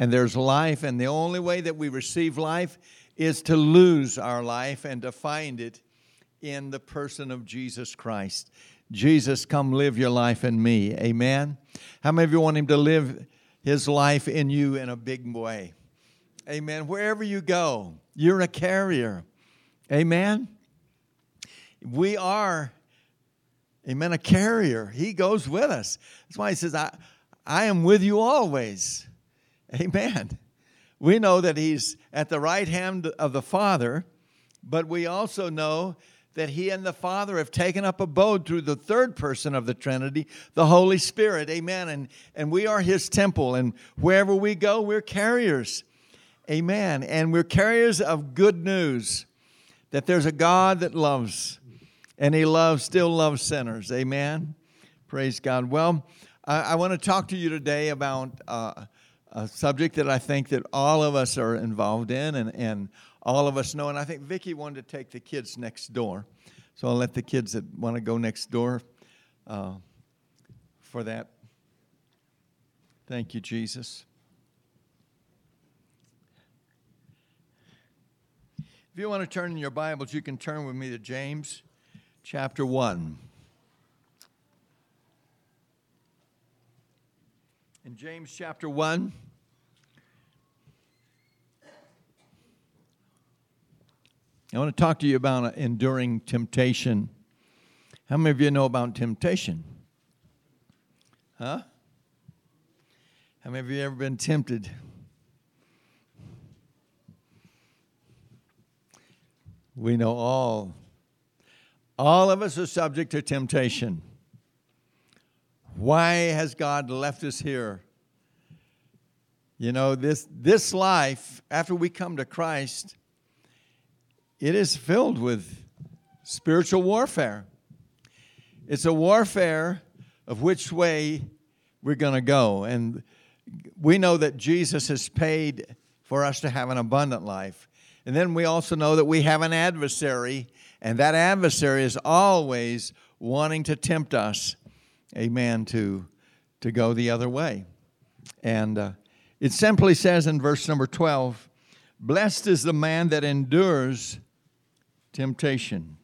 and there's life, and the only way that we receive life is to lose our life and to find it in the person of Jesus Christ. Jesus, come live your life in me. Amen. How many of you want him to live his life in you in a big way? Amen. Wherever you go, you're a carrier. Amen. We are, amen, a carrier. He goes with us. That's why he says, I, I am with you always. Amen. We know that he's at the right hand of the Father, but we also know that he and the Father have taken up abode through the third person of the Trinity, the Holy Spirit. Amen. And, and we are his temple, and wherever we go, we're carriers. Amen. And we're carriers of good news that there's a God that loves, and he loves, still loves sinners. Amen. Praise God. Well, I, I want to talk to you today about. Uh, a subject that I think that all of us are involved in and, and all of us know. And I think Vicki wanted to take the kids next door. So I'll let the kids that want to go next door uh, for that. Thank you, Jesus. If you want to turn in your Bibles, you can turn with me to James chapter 1. in James chapter 1. I want to talk to you about uh, enduring temptation. How many of you know about temptation? Huh? How many of you ever been tempted? We know all. All of us are subject to temptation. Why has God left us here? You know, this, this life, after we come to Christ, it is filled with spiritual warfare. It's a warfare of which way we're going to go. And we know that Jesus has paid for us to have an abundant life. And then we also know that we have an adversary, and that adversary is always wanting to tempt us amen, to, to go the other way. And uh, it simply says in verse number 12, Blessed is the man that endures temptation.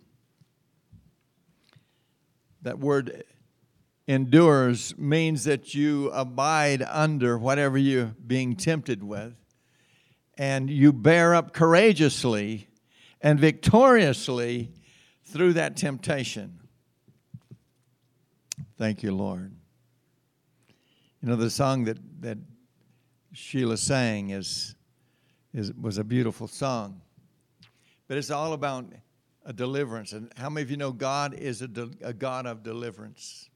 That word endures means that you abide under whatever you're being tempted with, and you bear up courageously and victoriously through that temptation. Thank you, Lord. You know, the song that, that Sheila sang is, is, was a beautiful song. But it's all about a deliverance. And how many of you know God is a, de- a God of deliverance?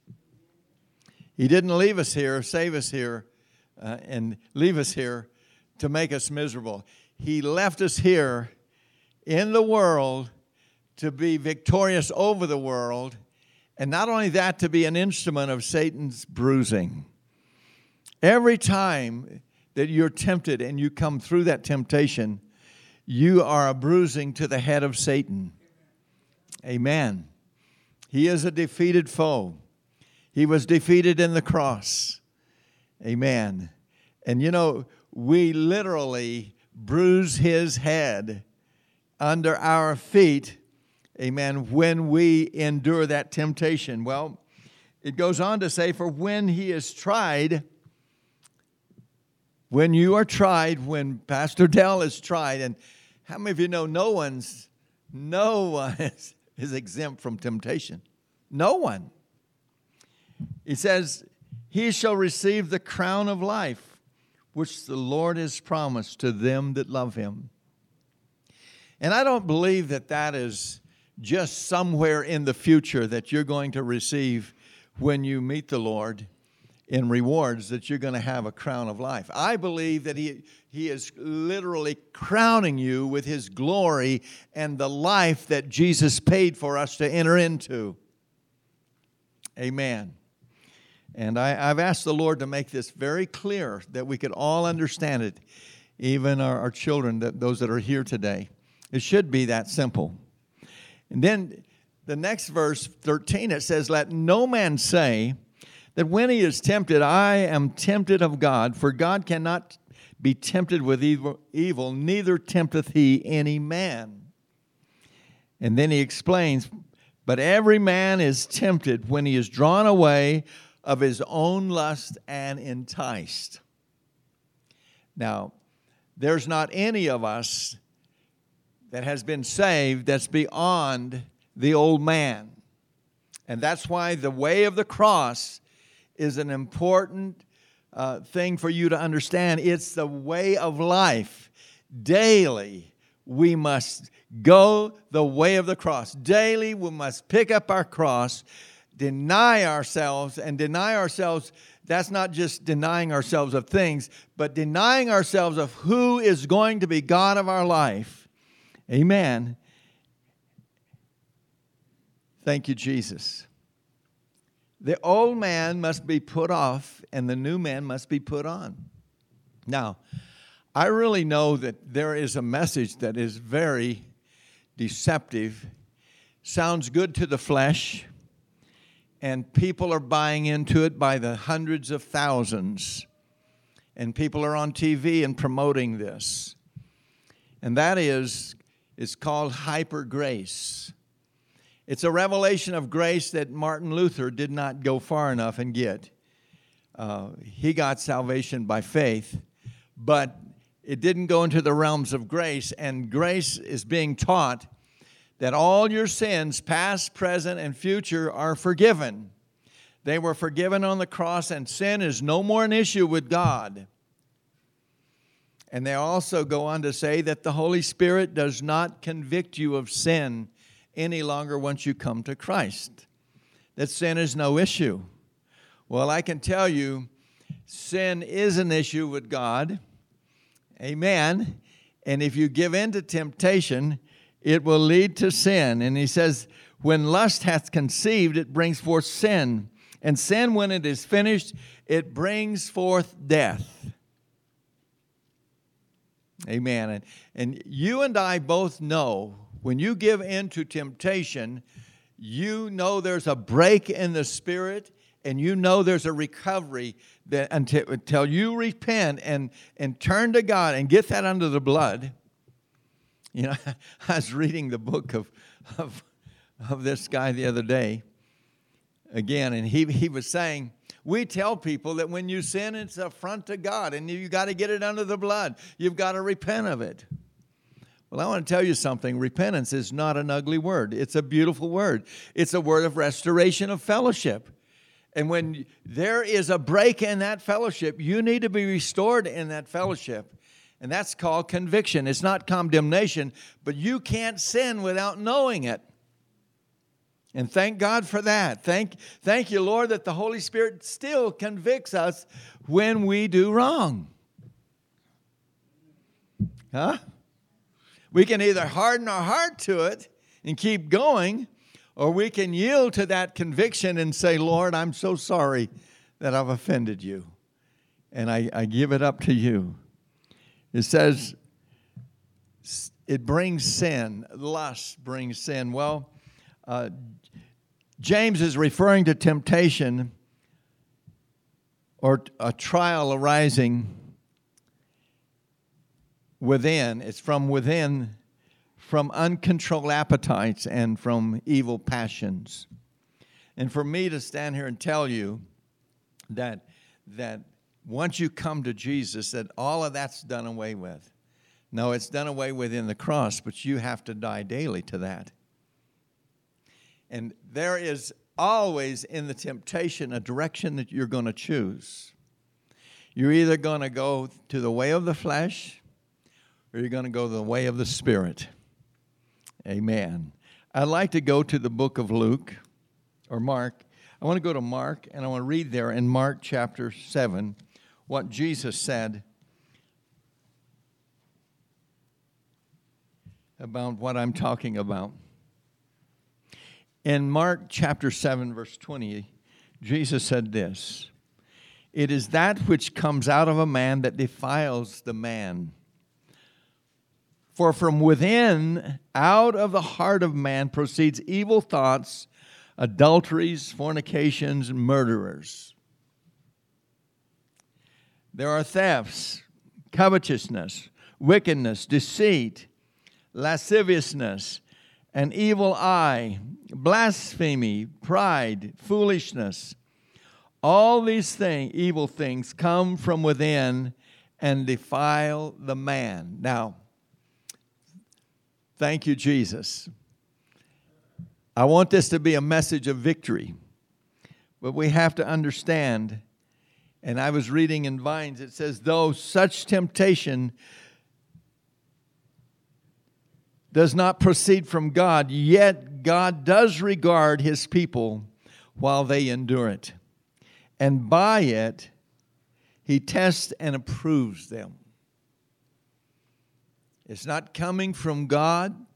He didn't leave us here, save us here, uh, and leave us here to make us miserable. He left us here in the world to be victorious over the world and not only that, to be an instrument of Satan's bruising. Every time that you're tempted and you come through that temptation, you are a bruising to the head of Satan. Amen. He is a defeated foe. He was defeated in the cross. Amen. And you know, we literally bruise his head under our feet amen, when we endure that temptation. Well, it goes on to say, for when he is tried, when you are tried, when Pastor Del is tried, and how many of you know no one's, no one is, is exempt from temptation? No one. He says, He shall receive the crown of life, which the Lord has promised to them that love him. And I don't believe that that is just somewhere in the future that you're going to receive when you meet the Lord in rewards that you're going to have a crown of life. I believe that he, he is literally crowning you with His glory and the life that Jesus paid for us to enter into. Amen. And I, have asked the Lord to make this very clear that we could all understand it, even our, our children, that, those that are here today. It should be that simple. And then the next verse 13 it says, Let no man say that when he is tempted, I am tempted of God, for God cannot be tempted with evil, evil, neither tempteth he any man. And then he explains, but every man is tempted when he is drawn away of his own lust and enticed. Now, there's not any of us that has been saved that's beyond the old man. And that's why the way of the cross is an important uh, thing for you to understand. It's the way of life. Daily, we must go the way of the cross. Daily, we must pick up our cross, deny ourselves, and deny ourselves. That's not just denying ourselves of things, but denying ourselves of who is going to be God of our life. Amen. Thank you, Jesus. The old man must be put off and the new man must be put on. Now, I really know that there is a message that is very deceptive, sounds good to the flesh, and people are buying into it by the hundreds of thousands. And people are on TV and promoting this. And that is, it's called hyper grace. It's a revelation of grace that Martin Luther did not go far enough and get. Uh, he got salvation by faith, but it didn't go into the realms of grace, and grace is being taught that all your sins, past, present, and future, are forgiven. They were forgiven on the cross, and sin is no more an issue with God. And they also go on to say that the Holy Spirit does not convict you of sin any longer once you come to Christ. That sin is no issue. Well, I can tell you, sin is an issue with God. Amen. And if you give in to temptation, it will lead to sin. And he says, when lust hath conceived, it brings forth sin. And sin, when it is finished, it brings forth death. Amen. And, and you and I both know when you give in to temptation, you know there's a break in the spirit and you know there's a recovery that until, until you repent and, and turn to God and get that under the blood. You know, I was reading the book of, of, of this guy the other day again, and he, he was saying, we tell people that when you sin, it's a affront to God, and you've got to get it under the blood. You've got to repent of it. Well, I want to tell you something. Repentance is not an ugly word, it's a beautiful word. It's a word of restoration of fellowship. And when there is a break in that fellowship, you need to be restored in that fellowship. And that's called conviction. It's not condemnation, but you can't sin without knowing it. And thank God for that. Thank, thank you, Lord, that the Holy Spirit still convicts us when we do wrong. Huh? We can either harden our heart to it and keep going, or we can yield to that conviction and say, Lord, I'm so sorry that I've offended you. And I, I give it up to you. It says, it brings sin. Lust brings sin. Well, uh, James is referring to temptation or a trial arising within. It's from within, from uncontrolled appetites and from evil passions. And for me to stand here and tell you that that once you come to Jesus, that all of that's done away with. No, it's done away with in the cross, but you have to die daily to that. And there is always in the temptation a direction that you're going to choose. You're either going to go to the way of the flesh or you're going to go the way of the Spirit. Amen. I'd like to go to the book of Luke or Mark. I want to go to Mark and I want to read there in Mark chapter 7 what Jesus said about what I'm talking about. In Mark chapter 7, verse 20, Jesus said this It is that which comes out of a man that defiles the man. For from within, out of the heart of man, proceeds evil thoughts, adulteries, fornications, murderers. There are thefts, covetousness, wickedness, deceit, lasciviousness, an evil eye, blasphemy, pride, foolishness. All these things, evil things come from within and defile the man. Now, thank you, Jesus. I want this to be a message of victory, but we have to understand. And I was reading in Vines, it says, though such temptation does not proceed from God, yet God does regard his people while they endure it. And by it, he tests and approves them. It's not coming from God,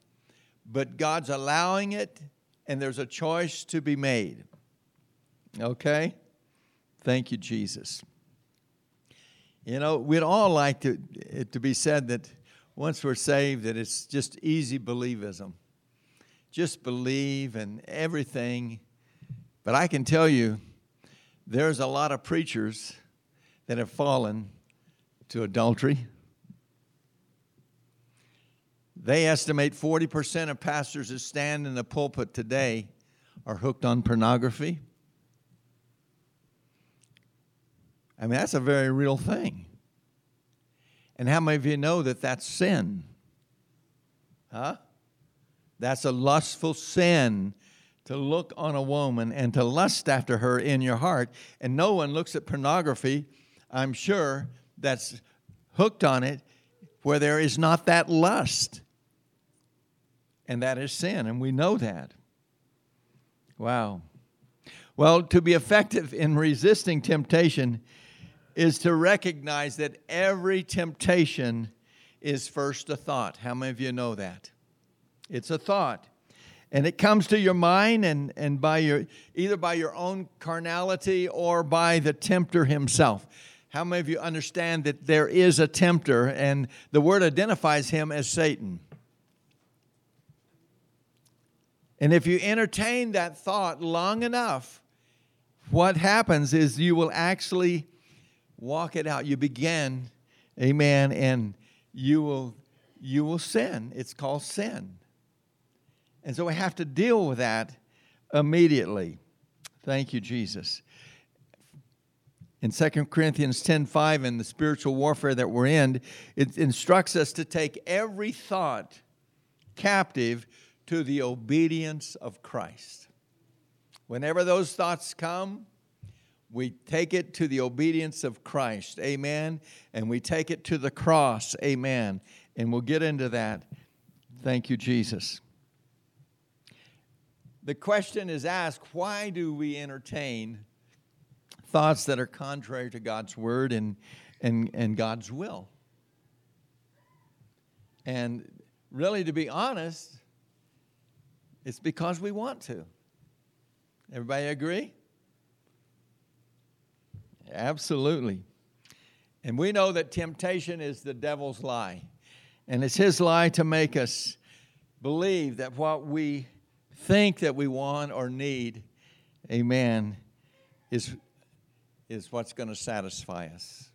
but God's allowing it, and there's a choice to be made. Okay? Thank you, Jesus. You know, we'd all like to, it to be said that once we're saved, that it's just easy believism. Just believe and everything. But I can tell you, there's a lot of preachers that have fallen to adultery. They estimate 40% of pastors that stand in the pulpit today are hooked on pornography. I mean, that's a very real thing. And how many of you know that that's sin? Huh? That's a lustful sin to look on a woman and to lust after her in your heart. And no one looks at pornography, I'm sure, that's hooked on it where there is not that lust. And that is sin, and we know that. Wow. Well, to be effective in resisting temptation, is to recognize that every temptation is first a thought. How many of you know that? It's a thought. And it comes to your mind and, and by your either by your own carnality or by the tempter himself. How many of you understand that there is a tempter and the word identifies him as Satan? And if you entertain that thought long enough, what happens is you will actually walk it out. You begin, amen, and you will you will sin. It's called sin. And so we have to deal with that immediately. Thank you, Jesus. In 2 Corinthians 10:5 in the spiritual warfare that we're in, it instructs us to take every thought captive to the obedience of Christ. Whenever those thoughts come, we take it to the obedience of Christ, amen, and we take it to the cross, amen, and we'll get into that. Thank you, Jesus. The question is asked why do we entertain thoughts that are contrary to God's word and, and, and God's will? And really, to be honest, it's because we want to. Everybody agree? Absolutely. And we know that temptation is the devil's lie. And it's his lie to make us believe that what we think that we want or need, amen, is, is what's going to satisfy us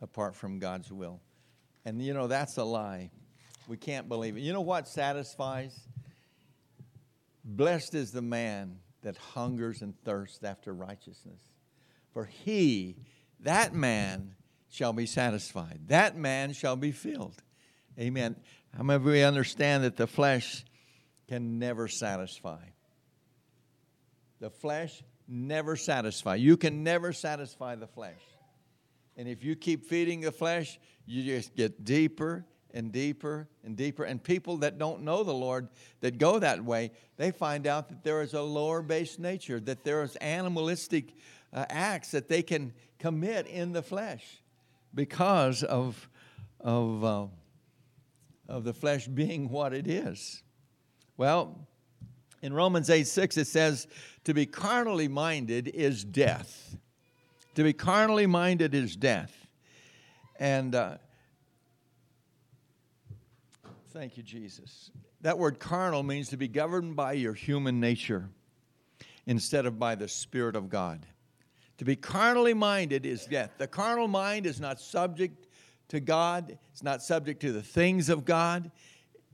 apart from God's will. And you know, that's a lie. We can't believe it. You know what satisfies? Blessed is the man that hungers and thirsts after righteousness for he, that man, shall be satisfied. That man shall be filled. Amen. How many of we understand that the flesh can never satisfy? The flesh never satisfy. You can never satisfy the flesh. And if you keep feeding the flesh, you just get deeper and deeper and deeper. And people that don't know the Lord that go that way, they find out that there is a lower based nature, that there is animalistic uh, acts that they can commit in the flesh because of, of, uh, of the flesh being what it is. Well, in Romans 8 6, it says, To be carnally minded is death. To be carnally minded is death. And uh, thank you, Jesus. That word carnal means to be governed by your human nature instead of by the Spirit of God. To be carnally minded is death. The carnal mind is not subject to God, it's not subject to the things of God,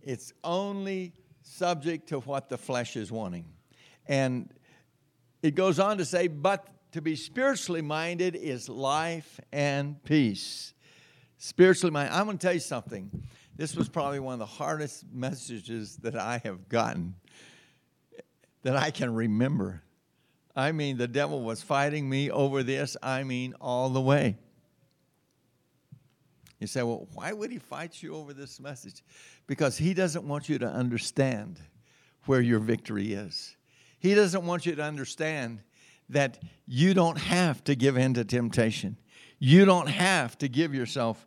it's only subject to what the flesh is wanting. And it goes on to say, but to be spiritually minded is life and peace. Spiritually minded. I'm going to tell you something. This was probably one of the hardest messages that I have gotten that I can remember. I mean, the devil was fighting me over this, I mean, all the way. You say, well, why would he fight you over this message? Because he doesn't want you to understand where your victory is. He doesn't want you to understand that you don't have to give in to temptation. You don't have to give yourself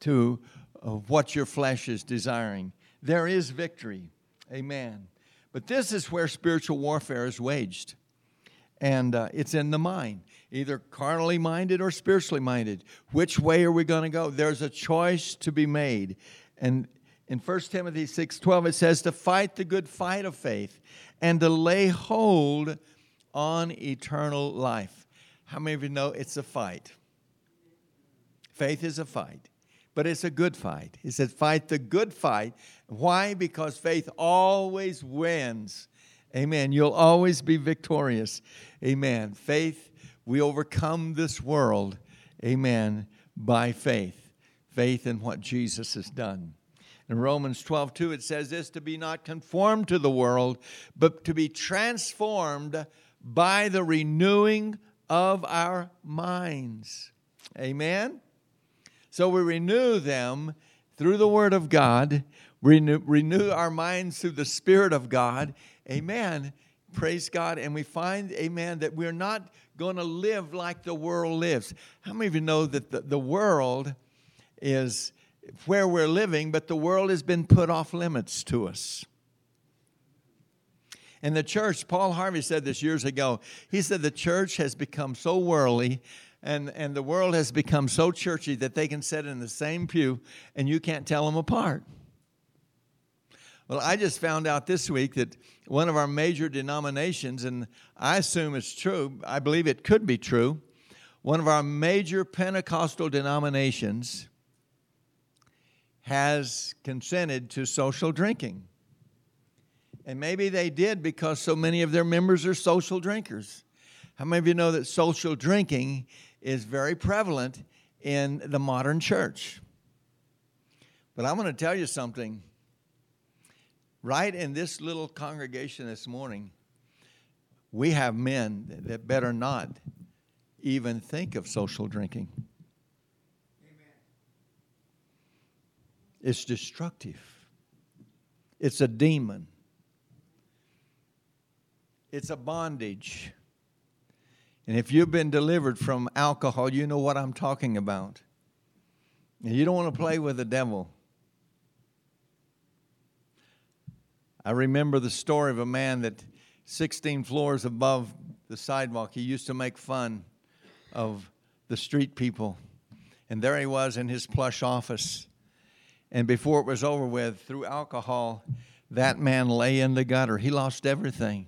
to uh, what your flesh is desiring. There is victory. Amen. But this is where spiritual warfare is waged. And uh, it's in the mind, either carnally minded or spiritually minded. Which way are we going to go? There's a choice to be made. And in 1 Timothy 6:12 it says to fight the good fight of faith and to lay hold on eternal life. How many of you know it's a fight? Faith is a fight, but it's a good fight. He says, fight the good fight. Why? Because faith always wins. Amen. You'll always be victorious. Amen. Faith, we overcome this world. Amen. By faith. Faith in what Jesus has done. In Romans 12, 2, it says this to be not conformed to the world, but to be transformed by the renewing of our minds. Amen? So we renew them through the Word of God, renew, renew our minds through the Spirit of God. Amen. Praise God. And we find, amen, that we're not going to live like the world lives. How many of you know that the, the world is where we're living, but the world has been put off limits to us? And the church, Paul Harvey said this years ago. He said the church has become so worldly and, and the world has become so churchy that they can sit in the same pew and you can't tell them apart. Well, I just found out this week that one of our major denominations, and I assume it's true, I believe it could be true, one of our major Pentecostal denominations has consented to social drinking. And maybe they did because so many of their members are social drinkers. How many of you know that social drinking is very prevalent in the modern church? But I'm going to tell you something. Right in this little congregation this morning, we have men that better not even think of social drinking. Amen. It's destructive, it's a demon. It's a bondage. And if you've been delivered from alcohol, you know what I'm talking about. And you don't want to play with the devil. I remember the story of a man that 16 floors above the sidewalk, he used to make fun of the street people. And there he was in his plush office. And before it was over with, through alcohol, that man lay in the gutter. He lost everything.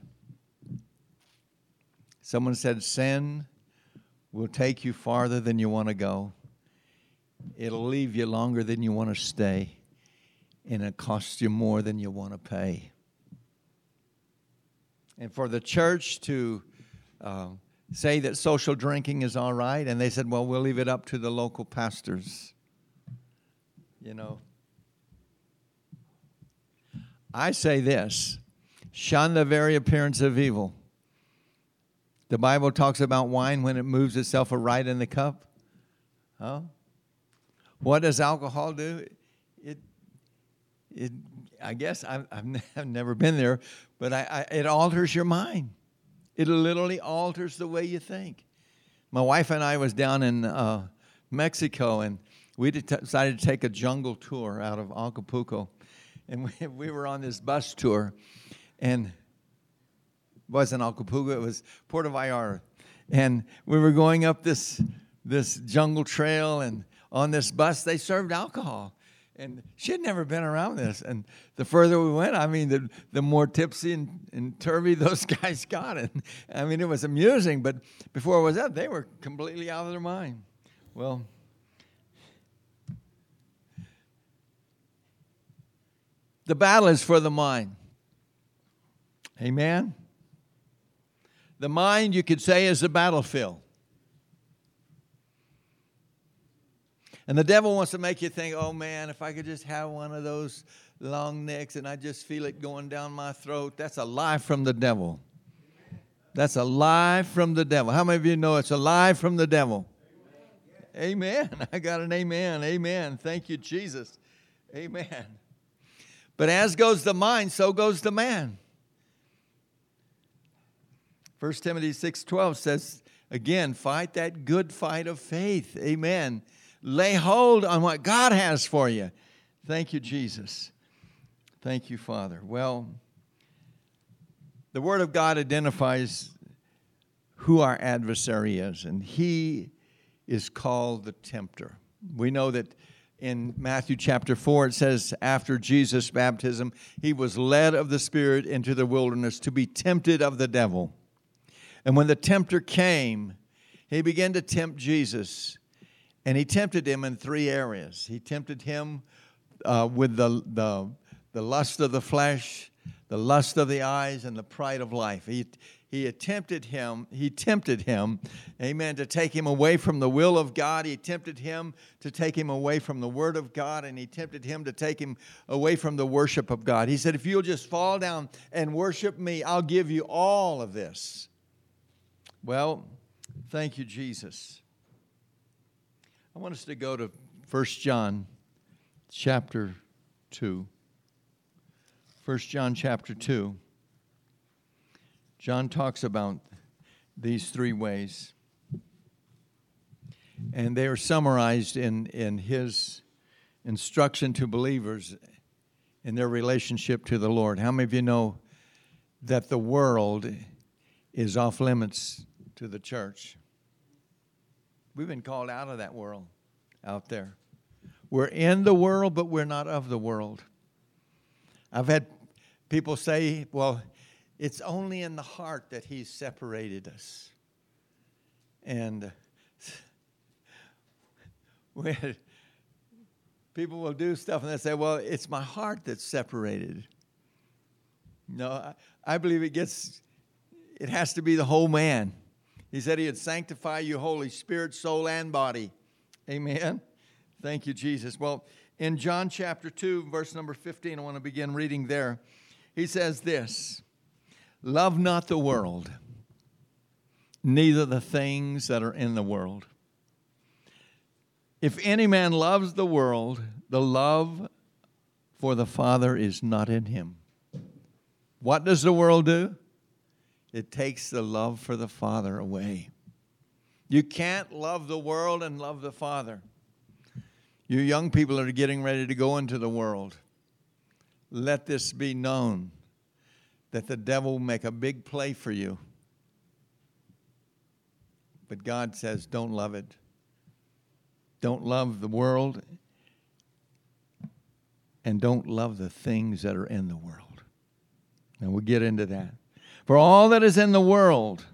Someone said, Sin will take you farther than you want to go, it'll leave you longer than you want to stay, and it costs you more than you want to pay. And for the church to uh, say that social drinking is all right, and they said, well, we'll leave it up to the local pastors. You know, I say this shun the very appearance of evil. The Bible talks about wine when it moves itself aright in the cup. Huh? What does alcohol do? It, it, I guess I've, I've never been there, but I, I, it alters your mind. It literally alters the way you think. My wife and I was down in uh, Mexico, and we decided to take a jungle tour out of Acapulco, and we, we were on this bus tour, and wasn't Acapulco, it was Puerto Vallarta. And we were going up this, this jungle trail, and on this bus, they served alcohol. And she had never been around this. And the further we went, I mean, the, the more tipsy and, and turvy those guys got. And I mean, it was amusing, but before it was up, they were completely out of their mind. Well, the battle is for the mind. Amen. The mind, you could say, is the battlefield. And the devil wants to make you think, oh man, if I could just have one of those long necks and I just feel it going down my throat, that's a lie from the devil. That's a lie from the devil. How many of you know it's a lie from the devil? Amen. I got an amen. Amen. Thank you, Jesus. Amen. But as goes the mind, so goes the man. 1 Timothy 6:12 says, again, fight that good fight of faith. Amen. Lay hold on what God has for you. Thank you, Jesus. Thank you, Father. Well, the Word of God identifies who our adversary is, and he is called the tempter. We know that in Matthew chapter 4, it says, after Jesus' baptism, he was led of the Spirit into the wilderness to be tempted of the devil. And when the tempter came, he began to tempt Jesus. And he tempted him in three areas. He tempted him uh, with the, the, the lust of the flesh, the lust of the eyes, and the pride of life. He, he attempted him, he tempted him, amen, to take him away from the will of God. He tempted him to take him away from the word of God, and he tempted him to take him away from the worship of God. He said, If you'll just fall down and worship me, I'll give you all of this. Well, thank you, Jesus. I want us to go to 1 John chapter 2. 1 John chapter 2. John talks about these three ways. And they are summarized in, in his instruction to believers in their relationship to the Lord. How many of you know that the world is off limits to the church? We've been called out of that world out there. We're in the world, but we're not of the world. I've had people say, well, it's only in the heart that He's separated us. And people will do stuff and they say, well, it's my heart that's separated. No, I, I believe it gets, it has to be the whole man. He said He'd sanctify you, Holy Spirit, soul, and body. Amen. Thank you, Jesus. Well, in John chapter 2, verse number 15, I want to begin reading there. He says this Love not the world, neither the things that are in the world. If any man loves the world, the love for the Father is not in him. What does the world do? It takes the love for the Father away. You can't love the world and love the Father. You young people are getting ready to go into the world. Let this be known that the devil will make a big play for you. But God says, don't love it. Don't love the world and don't love the things that are in the world. And we'll get into that. For all that is in the world,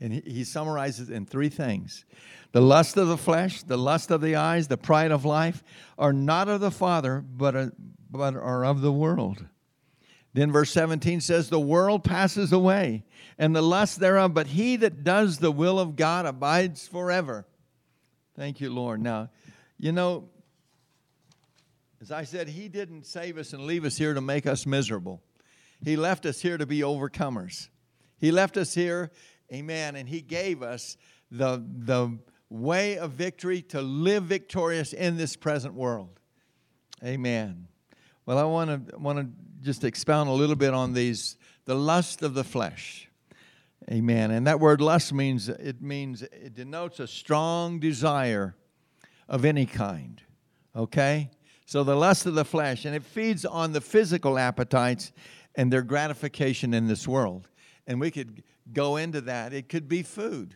and he, he summarizes in three things the lust of the flesh, the lust of the eyes, the pride of life are not of the Father, but are, but are of the world. Then verse 17 says, The world passes away, and the lust thereof, but he that does the will of God abides forever. Thank you, Lord. Now, you know, as I said, he didn't save us and leave us here to make us miserable. He left us here to be overcomers. He left us here, amen, and he gave us the, the way of victory to live victorious in this present world. Amen. Well, I want to want to just expound a little bit on these the lust of the flesh. Amen. And that word lust means it means it denotes a strong desire of any kind. Okay? So the lust of the flesh, and it feeds on the physical appetites and their gratification in this world. And we could go into that. It could be food.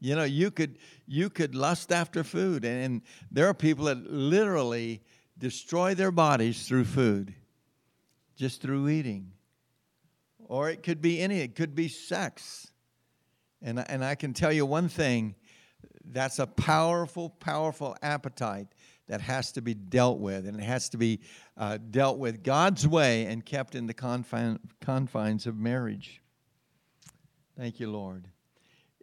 You know, you could you could lust after food, and there are people that literally destroy their bodies through food just through eating. Or it could be any, it could be sex. And, and I can tell you one thing that's a powerful, powerful appetite that has to be dealt with, and it has to be uh, dealt with God's way and kept in the confine, confines of marriage. Thank you, Lord.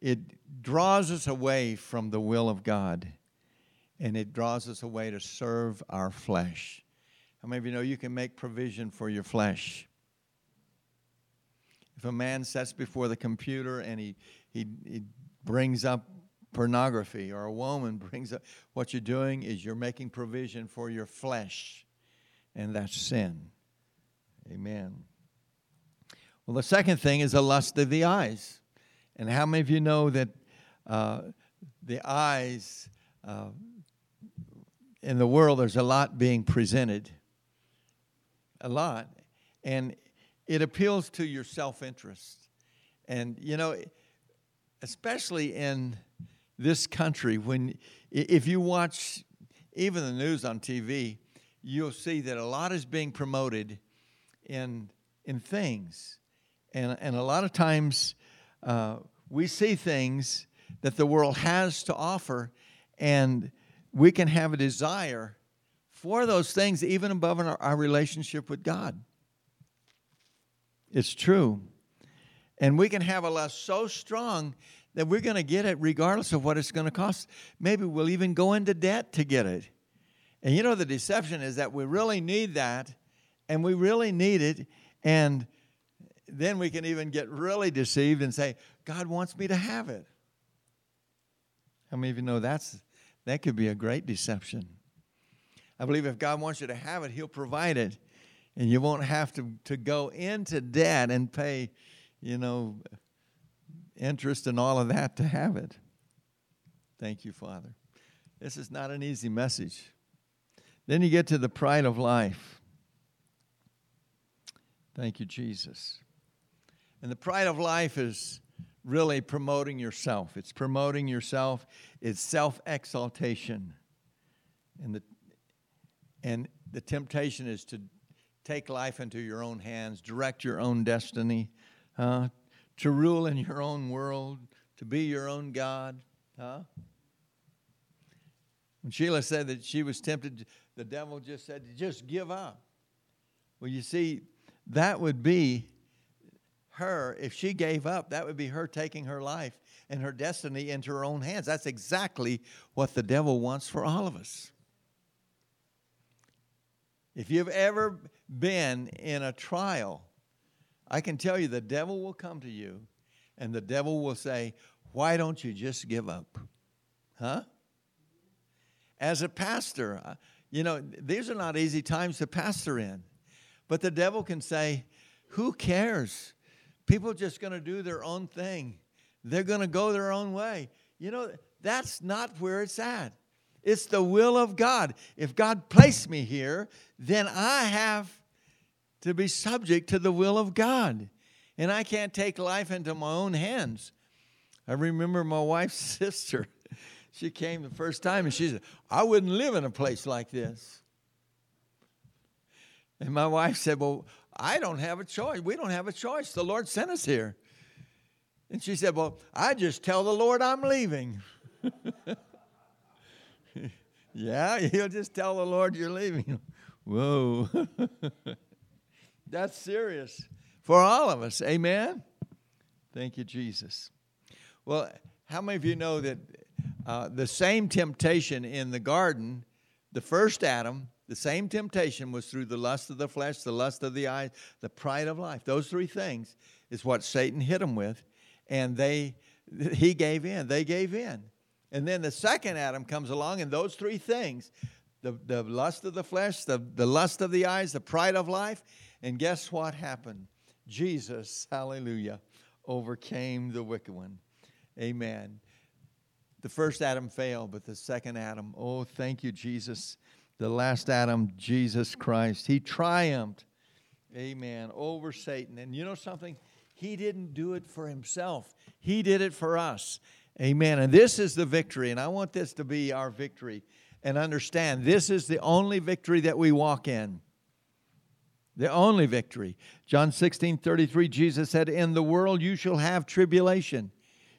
It draws us away from the will of God, and it draws us away to serve our flesh. How many of you know you can make provision for your flesh? If a man sits before the computer and he, he, he brings up pornography, or a woman brings up, what you're doing is you're making provision for your flesh, and that's sin. Amen. Well, the second thing is the lust of the eyes. And how many of you know that uh, the eyes uh, in the world, there's a lot being presented? A lot. And it appeals to your self interest. And, you know, especially in this country, when if you watch even the news on TV, you'll see that a lot is being promoted in in things, and and a lot of times uh, we see things that the world has to offer, and we can have a desire for those things even above our, our relationship with God. It's true. And we can have a lust so strong that we're going to get it regardless of what it's going to cost. Maybe we'll even go into debt to get it. And you know, the deception is that we really need that and we really need it. And then we can even get really deceived and say, God wants me to have it. How many of you know that's that could be a great deception? I believe if God wants you to have it, He'll provide it. And you won't have to, to go into debt and pay, you know, interest and all of that to have it. Thank you, Father. This is not an easy message. Then you get to the pride of life. Thank you, Jesus. And the pride of life is really promoting yourself. It's promoting yourself, it's self exaltation. And the, and the temptation is to take life into your own hands, direct your own destiny, uh, to rule in your own world, to be your own God? Huh? When Sheila said that she was tempted, the devil just said, just give up. Well, you see, that would be her, if she gave up, that would be her taking her life and her destiny into her own hands. That's exactly what the devil wants for all of us. If you've ever been in a trial, I can tell you the devil will come to you and the devil will say, Why don't you just give up? Huh? As a pastor, uh, you know, these are not easy times to pastor in. But the devil can say, Who cares? People are just going to do their own thing, they're going to go their own way. You know, that's not where it's at. It's the will of God. If God placed me here, then I have to be subject to the will of God. And I can't take life into my own hands. I remember my wife's sister. She came the first time and she said, I wouldn't live in a place like this. And my wife said, Well, I don't have a choice. We don't have a choice. The Lord sent us here. And she said, Well, I just tell the Lord I'm leaving. yeah, you'll just tell the Lord you're leaving. Whoa. That's serious for all of us. Amen? Thank you, Jesus. Well, how many of you know that uh, the same temptation in the garden, the first Adam, the same temptation was through the lust of the flesh, the lust of the eyes, the pride of life. Those three things is what Satan hit them with, and they he gave in. They gave in. And then the second Adam comes along, and those three things the, the lust of the flesh, the, the lust of the eyes, the pride of life, and guess what happened? Jesus, hallelujah, overcame the wicked one. Amen. The first Adam failed, but the second Adam, oh, thank you, Jesus. The last Adam, Jesus Christ, he triumphed, amen, over Satan. And you know something? He didn't do it for himself, he did it for us. Amen. And this is the victory, and I want this to be our victory. And understand, this is the only victory that we walk in the only victory. John 16 33, Jesus said, In the world you shall have tribulation.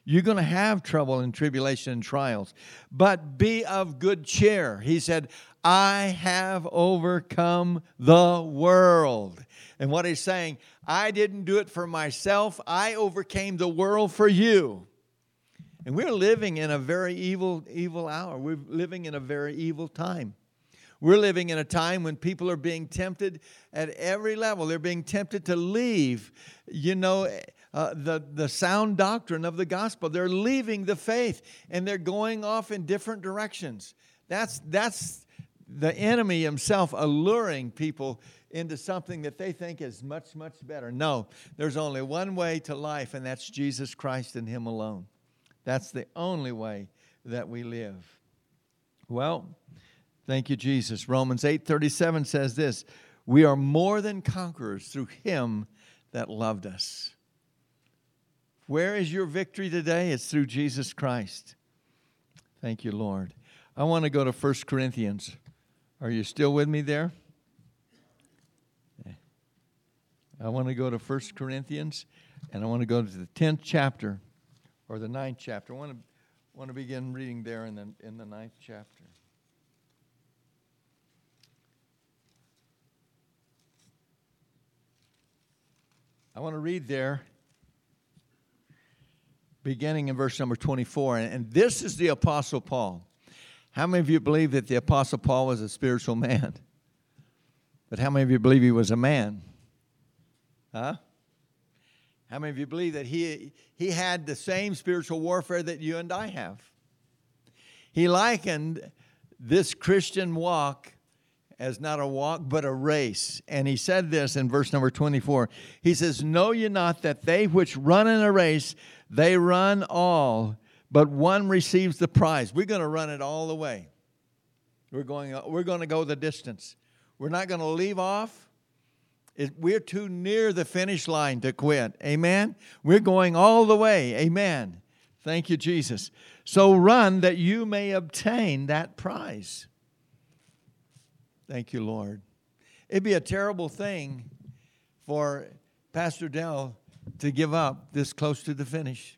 You're going to have trouble and tribulation and trials, but be of good cheer. He said, I have overcome the world. And what he's saying, I didn't do it for myself, I overcame the world for you. And we're living in a very evil, evil hour. We're living in a very evil time. We're living in a time when people are being tempted at every level. They're being tempted to leave, you know, uh, the, the sound doctrine of the gospel. They're leaving the faith and they're going off in different directions. That's, that's the enemy himself alluring people into something that they think is much, much better. No, there's only one way to life, and that's Jesus Christ and Him alone. That's the only way that we live. Well, thank you, Jesus. Romans 8:37 says this: We are more than conquerors through Him that loved us. Where is your victory today? It's through Jesus Christ. Thank you, Lord. I want to go to 1 Corinthians. Are you still with me there? I want to go to 1 Corinthians and I want to go to the 10th chapter or the 9th chapter. I want to, want to begin reading there in the, in the 9th chapter. I want to read there beginning in verse number 24. And this is the Apostle Paul. How many of you believe that the Apostle Paul was a spiritual man? But how many of you believe he was a man? Huh? How many of you believe that he, he had the same spiritual warfare that you and I have? He likened this Christian walk as not a walk, but a race. And he said this in verse number 24. He says, Know ye not that they which run in a race, they run all, but one receives the prize. We're going to run it all the way. We're going, we're going to go the distance. We're not going to leave off. It, we're too near the finish line to quit. Amen? We're going all the way. Amen. Thank you, Jesus. So run that you may obtain that prize. Thank you, Lord. It'd be a terrible thing for Pastor Del to give up this close to the finish.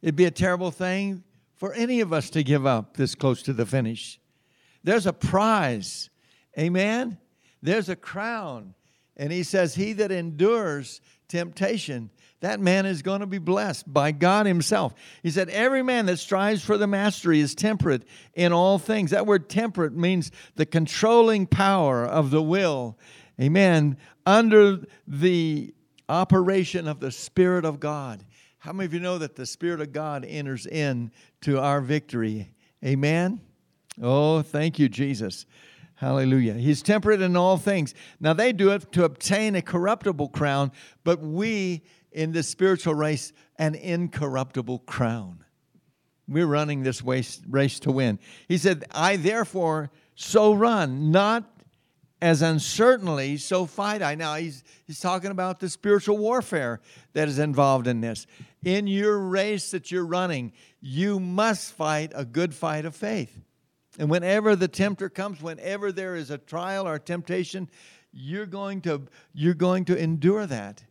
It'd be a terrible thing for any of us to give up this close to the finish. There's a prize. Amen? There's a crown. And he says, He that endures temptation, that man is going to be blessed by God Himself. He said, Every man that strives for the mastery is temperate in all things. That word temperate means the controlling power of the will. Amen. Under the operation of the Spirit of God. How many of you know that the Spirit of God enters in to our victory? Amen. Oh, thank you, Jesus. Hallelujah. He's temperate in all things. Now, they do it to obtain a corruptible crown, but we in this spiritual race, an incorruptible crown. We're running this race, race to win. He said, I therefore so run, not as uncertainly, so fight I. Now, he's, he's talking about the spiritual warfare that is involved in this. In your race that you're running, you must fight a good fight of faith. And whenever the tempter comes, whenever there is a trial or temptation, you're going to you're going to endure that.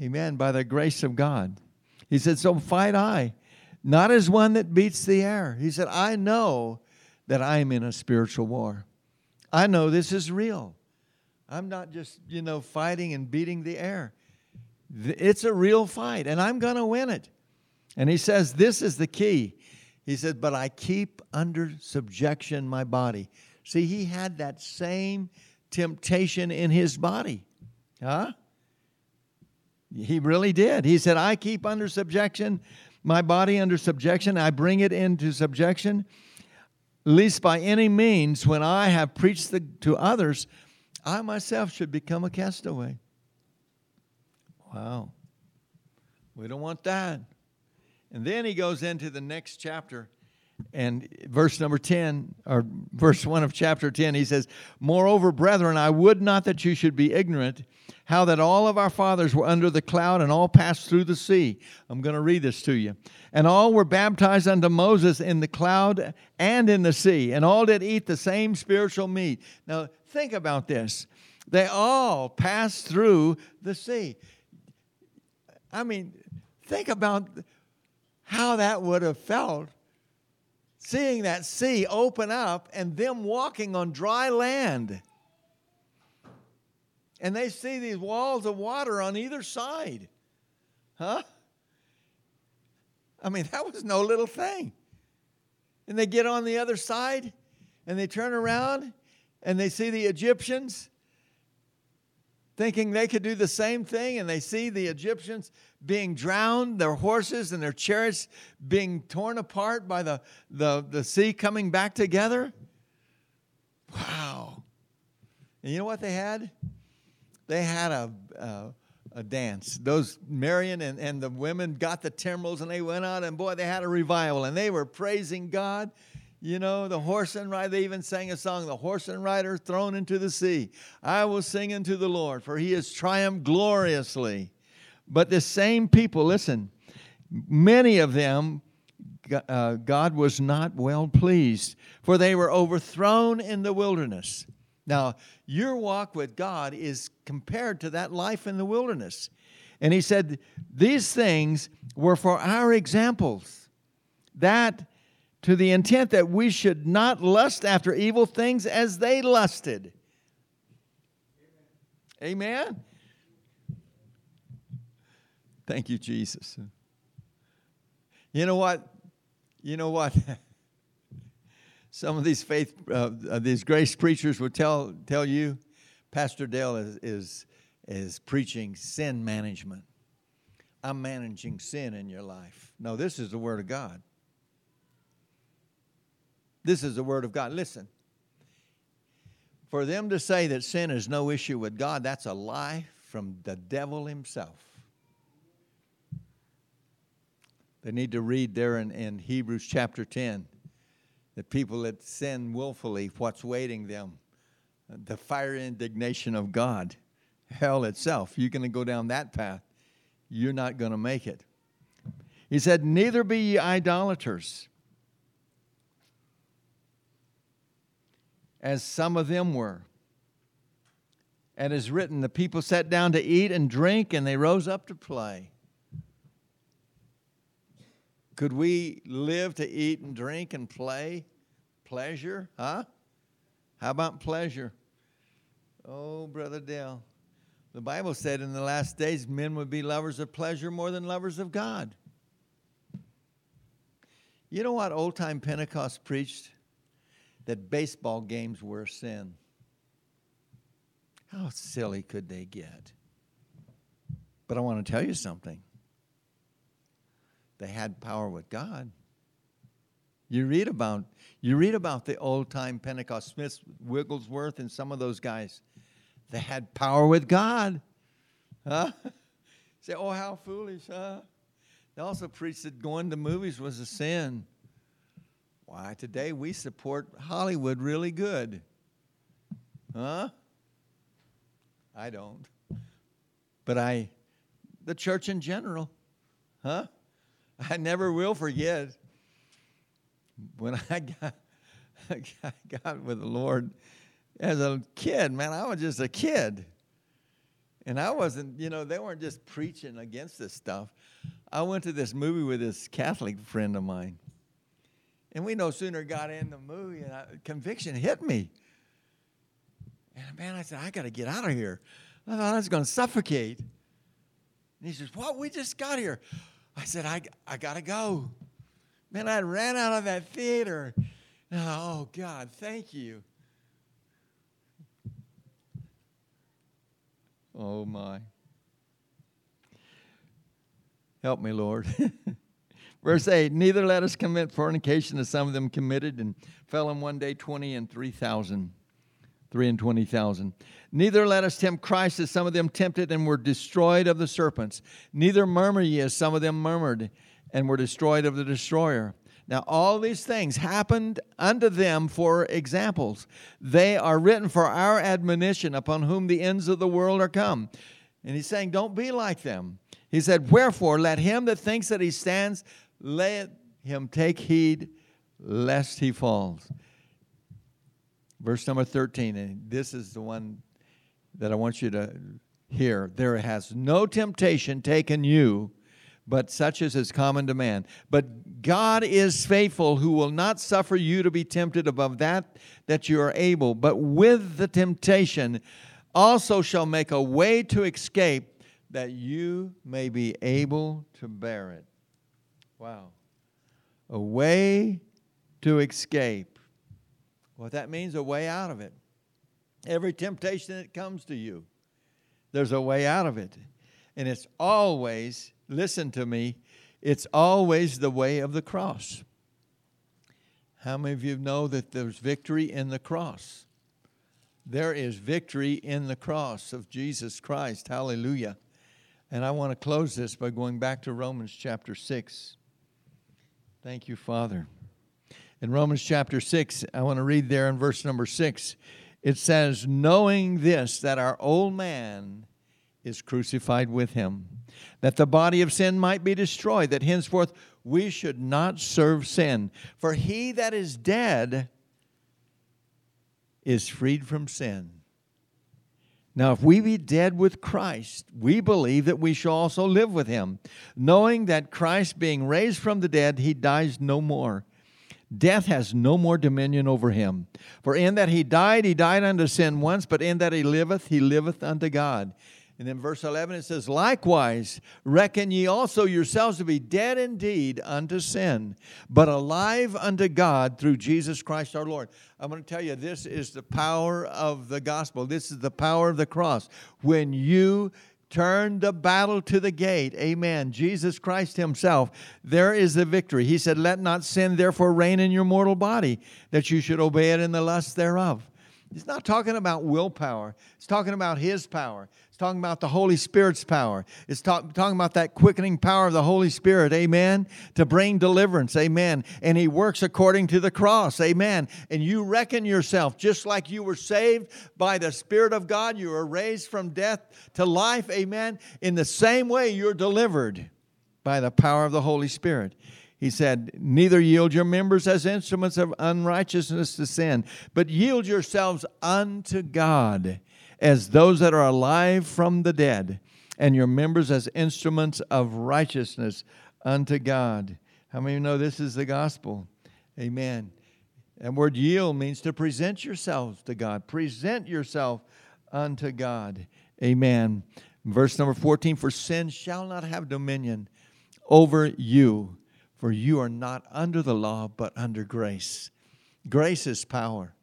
Amen. By the grace of God. He said, So fight I, not as one that beats the air. He said, I know that I am in a spiritual war. I know this is real. I'm not just, you know, fighting and beating the air. It's a real fight, and I'm going to win it. And he says, This is the key. He said, But I keep under subjection my body. See, he had that same temptation in his body. Huh? He really did. He said, I keep under subjection my body under subjection. I bring it into subjection, least by any means, when I have preached the, to others, I myself should become a castaway. Wow. We don't want that. And then he goes into the next chapter and verse number 10 or verse 1 of chapter 10 he says moreover brethren i would not that you should be ignorant how that all of our fathers were under the cloud and all passed through the sea. I'm going to read this to you. And all were baptized unto moses in the cloud and in the sea and all did eat the same spiritual meat. Now think about this. They all passed through the sea. I mean think about how that would have felt seeing that sea open up and them walking on dry land. And they see these walls of water on either side. Huh? I mean, that was no little thing. And they get on the other side and they turn around and they see the Egyptians thinking they could do the same thing, and they see the Egyptians being drowned, their horses and their chariots being torn apart by the, the, the sea coming back together. Wow. And you know what they had? They had a, a, a dance. Those Miriam and, and the women got the timbrels and they went out, and boy, they had a revival, and they were praising God you know, the horse and rider, they even sang a song, The Horse and Rider Thrown into the Sea. I will sing unto the Lord, for he has triumphed gloriously. But the same people, listen, many of them, uh, God was not well pleased, for they were overthrown in the wilderness. Now, your walk with God is compared to that life in the wilderness. And he said, These things were for our examples, that to the intent that we should not lust after evil things as they lusted. Amen. Thank you, Jesus. You know what? You know what? Some of these faith, uh, uh, these grace preachers will tell tell you, Pastor Del is, is is preaching sin management. I'm managing sin in your life. No, this is the Word of God. This is the Word of God. Listen. For them to say that sin is no issue with God, that's a lie from the devil himself. They need to read there in, in Hebrews chapter 10 the people that sin willfully, what's waiting them? The fire indignation of God, hell itself. You're going to go down that path, you're not going to make it. He said, Neither be ye idolaters as some of them were. And is written, the people sat down to eat and drink, and they rose up to play. Could we live to eat and drink and play? Pleasure, huh? How about pleasure? Oh, Brother Del. The Bible said in the last days men would be lovers of pleasure more than lovers of God. You know what old time Pentecost preached? that baseball games were a sin. How silly could they get? But I want to tell you something. They had power with God. You read about you read about the old time Pentecost Smiths, Wigglesworth, and some of those guys. They had power with God. Huh? Say, oh, how foolish, huh? They also preached that going to movies was a sin. Why, today we support Hollywood really good. Huh? I don't. But I, the church in general, huh? I never will forget when I got, I got with the Lord as a kid, man, I was just a kid. And I wasn't, you know, they weren't just preaching against this stuff. I went to this movie with this Catholic friend of mine. And we no sooner got in the movie, and I, conviction hit me. And man, I said, I got to get out of here. I thought I was going to suffocate. And he says, What? We just got here. I said, I, I got to go. Man, I ran out of that theater. Oh, God, thank you. Oh, my. Help me, Lord. Verse 8 Neither let us commit fornication as some of them committed and fell in one day 20 and 3,000. 3 and 20,000. Neither let us tempt Christ as some of them tempted and were destroyed of the serpents. Neither murmur ye as some of them murmured and were destroyed of the destroyer. Now, all these things happened unto them for examples. They are written for our admonition, upon whom the ends of the world are come. And he's saying, Don't be like them. He said, Wherefore, let him that thinks that he stands let him take heed lest he falls. Verse number 13, and this is the one that I want you to hear. There has no temptation taken you but such as is common to man. But God is faithful, who will not suffer you to be tempted above that that you are able, but with the temptation also shall make a way to escape that you may be able to bear it. Wow. A way to escape. What that means, a way out of it. Every temptation that comes to you, there's a way out of it. And it's always, listen to me, it's always the way of the cross. How many of you know that there's victory in the cross? There is victory in the cross of Jesus Christ. Hallelujah. And I want to close this by going back to Romans chapter 6. Thank you, Father. In Romans chapter 6, I want to read there in verse number 6. It says, Knowing this, that our old man is crucified with him, that the body of sin might be destroyed, that henceforth we should not serve sin. For he that is dead is freed from sin. Now, if we be dead with Christ, we believe that we shall also live with him, knowing that Christ, being raised from the dead, he dies no more. Death has no more dominion over him. For in that he died, he died unto sin once, but in that he liveth, he liveth unto God. And then verse 11 it says, Likewise, reckon ye also yourselves to be dead indeed unto sin, but alive unto God through Jesus Christ our Lord. I'm going to tell you, this is the power of the gospel. This is the power of the cross. When you turn the battle to the gate, amen, Jesus Christ Himself, there is the victory. He said, Let not sin therefore reign in your mortal body, that you should obey it in the lust thereof. He's not talking about willpower. He's talking about His power talking about the Holy Spirit's power. It's talk, talking about that quickening power of the Holy Spirit, amen, to bring deliverance, amen. And He works according to the cross, amen. And you reckon yourself, just like you were saved by the Spirit of God, you were raised from death to life, amen. In the same way, you're delivered by the power of the Holy Spirit. He said, Neither yield your members as instruments of unrighteousness to sin, but yield yourselves unto God as those that are alive from the dead, and your members as instruments of righteousness unto God. How many of you know this is the gospel? Amen. And word yield means to present yourselves to God. Present yourself unto God. Amen. Verse number 14 For sin shall not have dominion over you, for you are not under the law, but under grace. Grace is power.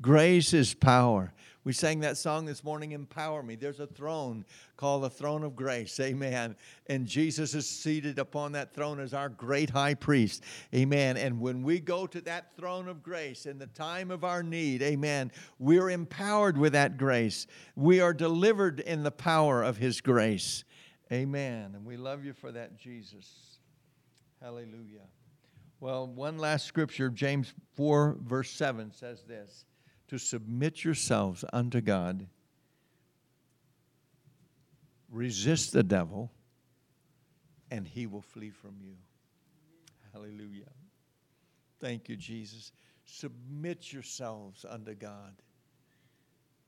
Grace is power. We sang that song this morning, Empower Me. There's a throne called the throne of grace. Amen. And Jesus is seated upon that throne as our great high priest. Amen. And when we go to that throne of grace in the time of our need, amen, we're empowered with that grace. We are delivered in the power of his grace. Amen. And we love you for that, Jesus. Hallelujah. Well, one last scripture, James 4, verse 7 says this to submit yourselves unto God. Resist the devil, and he will flee from you. Hallelujah. Thank you, Jesus. Submit yourselves unto God.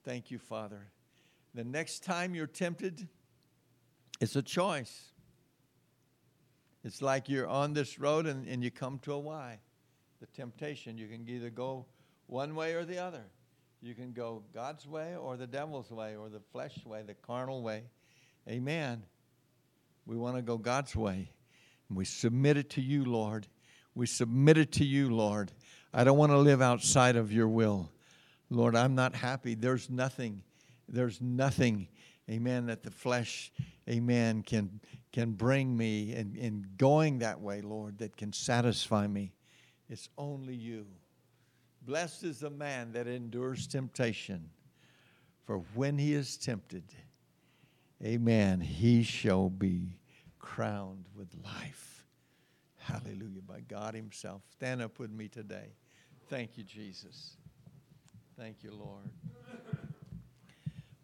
Thank you, Father. The next time you're tempted, it's a choice. It's like you're on this road and, and you come to a Y, the temptation. You can either go one way or the other. You can go God's way or the devil's way or the flesh way, the carnal way. Amen. We want to go God's way. And we submit it to you, Lord. We submit it to you, Lord. I don't want to live outside of your will. Lord, I'm not happy. There's nothing, there's nothing, amen, that the flesh, amen, can, can bring me in, in going that way, Lord, that can satisfy me. It's only you. Blessed is the man that endures temptation, for when he is tempted, amen, he shall be crowned with life. Hallelujah, by God Himself. Stand up with me today. Thank you, Jesus. Thank you, Lord.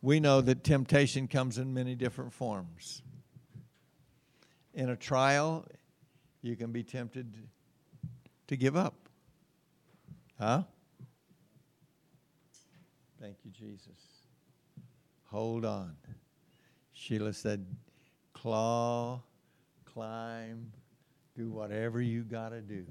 We know that temptation comes in many different forms. In a trial, you can be tempted to give up. Huh? Thank you, Jesus. Hold on. Sheila said, claw, climb, do whatever you got to do.